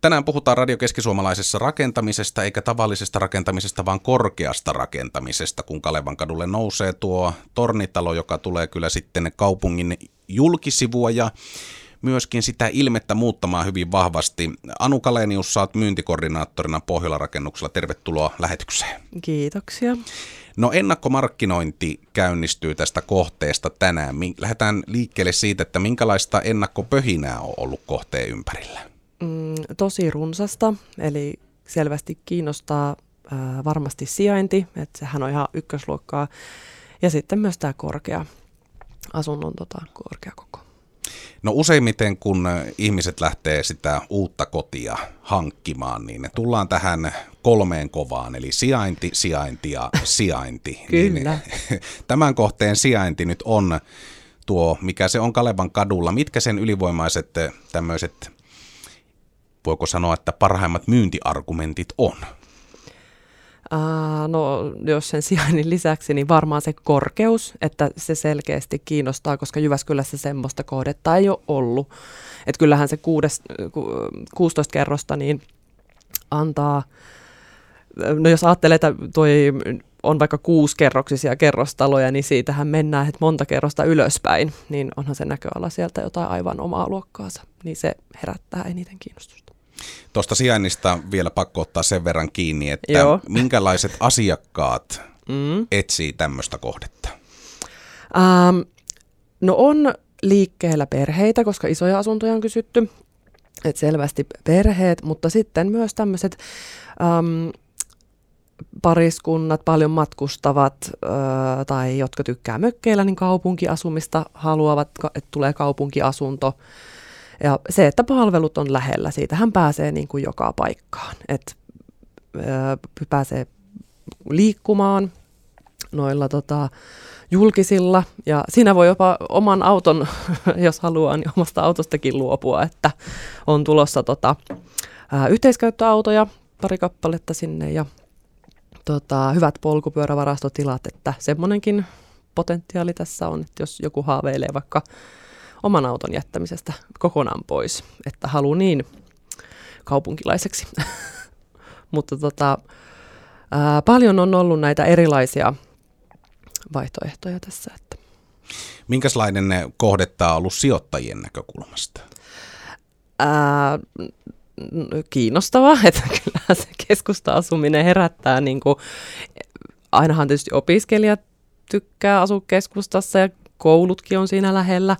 Tänään puhutaan Radio Keskisuomalaisessa rakentamisesta, eikä tavallisesta rakentamisesta, vaan korkeasta rakentamisesta, kun Kalevan kadulle nousee tuo tornitalo, joka tulee kyllä sitten kaupungin julkisivua ja myöskin sitä ilmettä muuttamaan hyvin vahvasti. Anu Kalenius, saat myyntikoordinaattorina Pohjola-rakennuksella. Tervetuloa lähetykseen. Kiitoksia. No ennakkomarkkinointi käynnistyy tästä kohteesta tänään. Lähdetään liikkeelle siitä, että minkälaista ennakkopöhinää on ollut kohteen ympärillä? Mm, tosi runsasta, eli selvästi kiinnostaa ää, varmasti sijainti, että sehän on ihan ykkösluokkaa. Ja sitten myös tämä korkea asunnon tota, korkea koko. No useimmiten kun ihmiset lähtee sitä uutta kotia hankkimaan, niin ne tullaan tähän kolmeen kovaan, eli sijainti, sijainti ja sijainti. Kyllä. Niin, tämän kohteen sijainti nyt on tuo, mikä se on Kalevan kadulla. Mitkä sen ylivoimaiset tämmöiset, voiko sanoa, että parhaimmat myyntiargumentit on? Uh, no jos sen sijainnin lisäksi, niin varmaan se korkeus, että se selkeästi kiinnostaa, koska Jyväskylässä semmoista kohdetta ei ole ollut. Että kyllähän se kuudes, 16 kerrosta niin antaa, no jos ajattelee, että toi on vaikka kuusikerroksisia kerrostaloja, niin siitähän mennään että monta kerrosta ylöspäin, niin onhan se näköala sieltä jotain aivan omaa luokkaansa, niin se herättää eniten kiinnostusta. Tuosta sijainnista vielä pakko ottaa sen verran kiinni, että Joo. minkälaiset asiakkaat mm. etsii tämmöistä kohdetta? Ähm, no on liikkeellä perheitä, koska isoja asuntoja on kysytty. Et selvästi perheet, mutta sitten myös tämmöiset ähm, pariskunnat, paljon matkustavat äh, tai jotka tykkää mökkeillä, niin kaupunkiasumista haluavat, että tulee kaupunkiasunto. Ja se, että palvelut on lähellä, siitähän pääsee niin kuin joka paikkaan. Et, ö, pääsee liikkumaan noilla tota, julkisilla ja siinä voi jopa oman auton, jos haluaa, niin omasta autostakin luopua, että on tulossa tota, ä, yhteiskäyttöautoja, pari kappaletta sinne ja tota, hyvät polkupyörävarastotilat, että semmoinenkin potentiaali tässä on, että jos joku haaveilee vaikka oman auton jättämisestä kokonaan pois, että haluaa niin kaupunkilaiseksi. Mutta tota, ää, paljon on ollut näitä erilaisia vaihtoehtoja tässä. Että. Minkälainen kohdetta on ollut sijoittajien näkökulmasta? Ää, kiinnostavaa, että kyllä se keskusta-asuminen herättää, niin kuin, ainahan tietysti opiskelijat tykkää asua keskustassa ja koulutkin on siinä lähellä,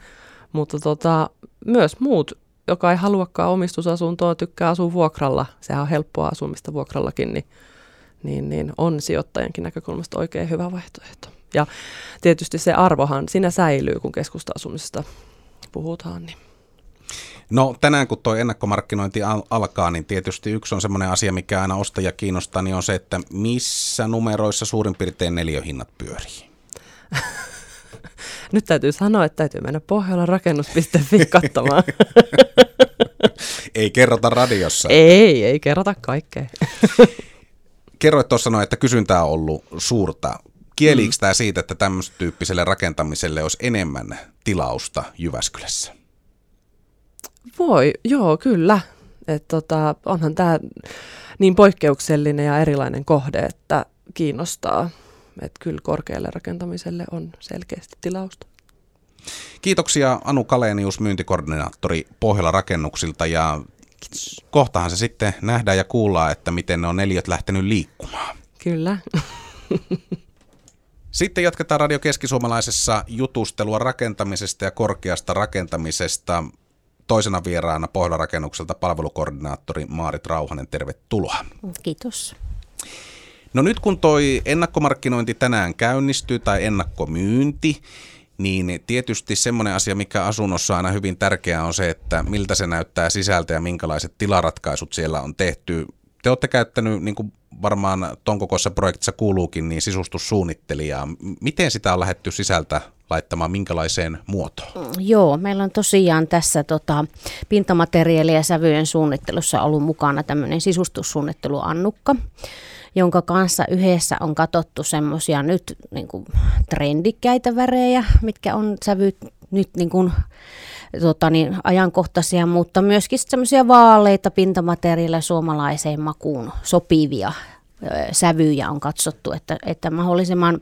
mutta tota, myös muut, joka ei haluakaan omistusasuntoa, tykkää asua vuokralla, sehän on helppoa asumista vuokrallakin, niin, niin, niin on sijoittajankin näkökulmasta oikein hyvä vaihtoehto. Ja tietysti se arvohan siinä säilyy, kun keskusta-asumisesta puhutaan. Niin. No tänään kun tuo ennakkomarkkinointi al- alkaa, niin tietysti yksi on semmoinen asia, mikä aina ostaja kiinnostaa, niin on se, että missä numeroissa suurin piirtein neljöhinnat pyörii. Nyt täytyy sanoa, että täytyy mennä pohjalarakennus.fi katsomaan. ei kerrota radiossa. Ei, ei kerrota kaikkea. Kerroit tuossa noin, että kysyntää on ollut suurta. Kieliikö mm. tämä siitä, että tämmöistä tyyppiselle rakentamiselle olisi enemmän tilausta Jyväskylässä? Voi, joo, kyllä. Et tota, onhan tämä niin poikkeuksellinen ja erilainen kohde, että kiinnostaa että kyllä korkealle rakentamiselle on selkeästi tilausta. Kiitoksia Anu Kalenius, myyntikoordinaattori Pohjola rakennuksilta ja Kiitos. kohtahan se sitten nähdään ja kuullaan, että miten ne on neljät lähtenyt liikkumaan. Kyllä. Sitten jatketaan Radio Keskisuomalaisessa jutustelua rakentamisesta ja korkeasta rakentamisesta. Toisena vieraana Pohjola rakennukselta palvelukoordinaattori Maarit Rauhanen, tervetuloa. Kiitos. No nyt kun toi ennakkomarkkinointi tänään käynnistyy tai ennakkomyynti, niin tietysti semmoinen asia, mikä asunnossa aina hyvin tärkeää on se, että miltä se näyttää sisältä ja minkälaiset tilaratkaisut siellä on tehty. Te olette käyttänyt, niin kuin varmaan ton kokoisessa projektissa kuuluukin, niin sisustussuunnittelijaa. Miten sitä on lähetty sisältä laittamaan, minkälaiseen muotoon? Mm, joo, meillä on tosiaan tässä tota, pintamateriaali- ja sävyjen suunnittelussa ollut mukana tämmöinen sisustussuunnitteluannukka jonka kanssa yhdessä on katsottu semmoisia nyt niin kuin trendikkäitä värejä, mitkä on sävy, nyt niin kuin, tota niin, ajankohtaisia, mutta myöskin semmoisia vaaleita pintamateriaaleja suomalaiseen makuun sopivia sävyjä on katsottu, että, että mahdollisimman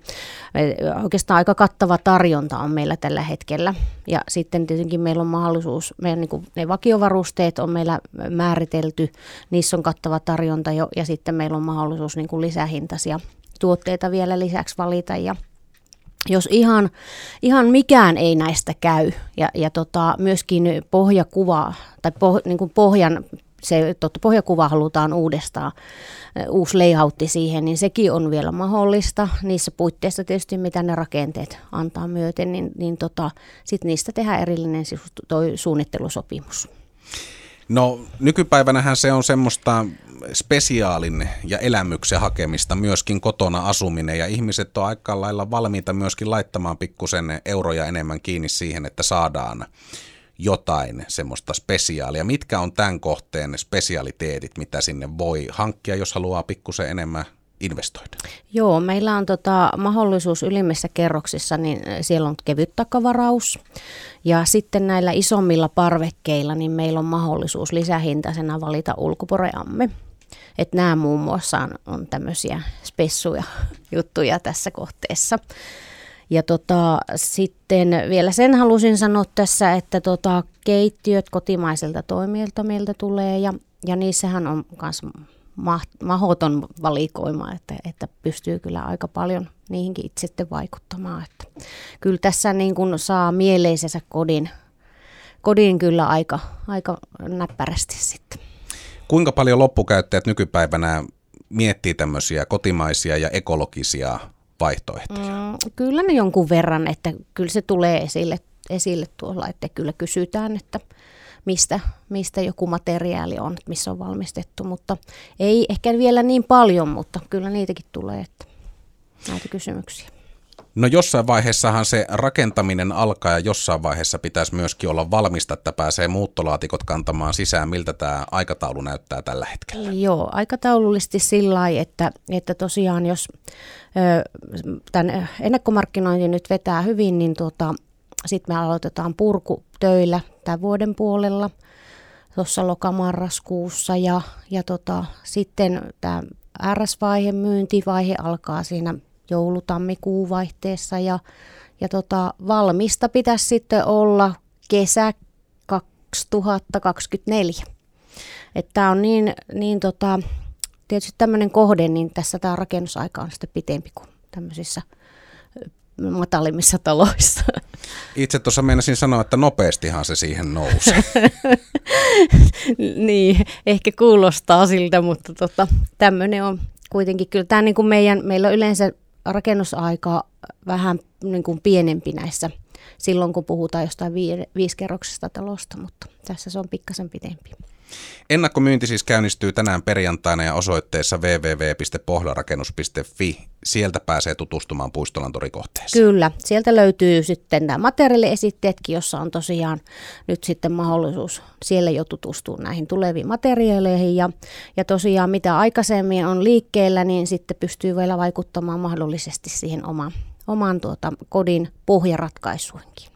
oikeastaan aika kattava tarjonta on meillä tällä hetkellä. Ja sitten tietenkin meillä on mahdollisuus, meidän niin kuin, ne vakiovarusteet on meillä määritelty, niissä on kattava tarjonta jo, ja sitten meillä on mahdollisuus niin kuin lisähintaisia tuotteita vielä lisäksi valita. Ja jos ihan, ihan mikään ei näistä käy ja, ja tota, myöskin pohjakuva tai poh, niin kuin pohjan se totta, pohjakuva halutaan uudestaan, uusi layoutti siihen, niin sekin on vielä mahdollista. Niissä puitteissa tietysti, mitä ne rakenteet antaa myöten, niin, niin tota, sitten niistä tehdään erillinen toi suunnittelusopimus. No nykypäivänähän se on semmoista spesiaalin ja elämyksen hakemista myöskin kotona asuminen ja ihmiset on aika lailla valmiita myöskin laittamaan pikkusen euroja enemmän kiinni siihen, että saadaan jotain semmoista spesiaalia. Mitkä on tämän kohteen spesialiteetit, mitä sinne voi hankkia, jos haluaa pikkusen enemmän investoida? Joo, meillä on tota, mahdollisuus ylimmissä kerroksissa, niin siellä on kevyt takavaraus. Ja sitten näillä isommilla parvekkeilla, niin meillä on mahdollisuus lisähintaisena valita ulkoporeamme. Että nämä muun muassa on, on tämmöisiä spessuja juttuja tässä kohteessa. Ja tota, sitten vielä sen halusin sanoa tässä, että tota, keittiöt kotimaiselta toimijoilta meiltä tulee ja, ja niissähän on myös mahdoton valikoima, että, että pystyy kyllä aika paljon niihinkin itse sitten vaikuttamaan. Että kyllä tässä niin kuin saa mieleisensä kodin, kodin kyllä aika, aika näppärästi sitten. Kuinka paljon loppukäyttäjät nykypäivänä miettii tämmöisiä kotimaisia ja ekologisia vaihtoehtoja? Mm, kyllä ne jonkun verran, että kyllä se tulee esille, esille tuolla, että kyllä kysytään, että mistä, mistä joku materiaali on, missä on valmistettu, mutta ei ehkä vielä niin paljon, mutta kyllä niitäkin tulee, että näitä kysymyksiä. No jossain vaiheessahan se rakentaminen alkaa ja jossain vaiheessa pitäisi myöskin olla valmista, että pääsee muuttolaatikot kantamaan sisään. Miltä tämä aikataulu näyttää tällä hetkellä? Joo, aikataulullisesti sillä lailla, että, että tosiaan jos tämän ennakkomarkkinointi nyt vetää hyvin, niin tuota, sitten me aloitetaan purkutöillä tämän vuoden puolella tuossa lokamarraskuussa ja, ja tota, sitten tämä RS-vaihe, myyntivaihe alkaa siinä joulutammikuun vaihteessa ja, ja tota, valmista pitäisi sitten olla kesä 2024. Tämä on niin, niin tota, tietysti tämmöinen kohde, niin tässä tämä rakennusaika on sitten pitempi kuin tämmöisissä matalimmissa taloissa. Itse tuossa meinasin sanoa, että nopeastihan se siihen nousi. niin, ehkä kuulostaa siltä, mutta tota, tämmöinen on kuitenkin kyllä tämä niin kuin meidän, meillä on yleensä rakennusaika vähän niin kuin pienempi näissä silloin, kun puhutaan jostain viisikerroksesta talosta, mutta tässä se on pikkasen pidempi. Ennakkomyynti siis käynnistyy tänään perjantaina ja osoitteessa www.pohlarakennus.fi. Sieltä pääsee tutustumaan puistolantorikohteeseen. Kyllä, sieltä löytyy sitten nämä materiaaliesitteetkin, jossa on tosiaan nyt sitten mahdollisuus siellä jo tutustua näihin tuleviin materiaaleihin. Ja, ja tosiaan mitä aikaisemmin on liikkeellä, niin sitten pystyy vielä vaikuttamaan mahdollisesti siihen omaan, oman tuota, kodin pohjaratkaisuinkin.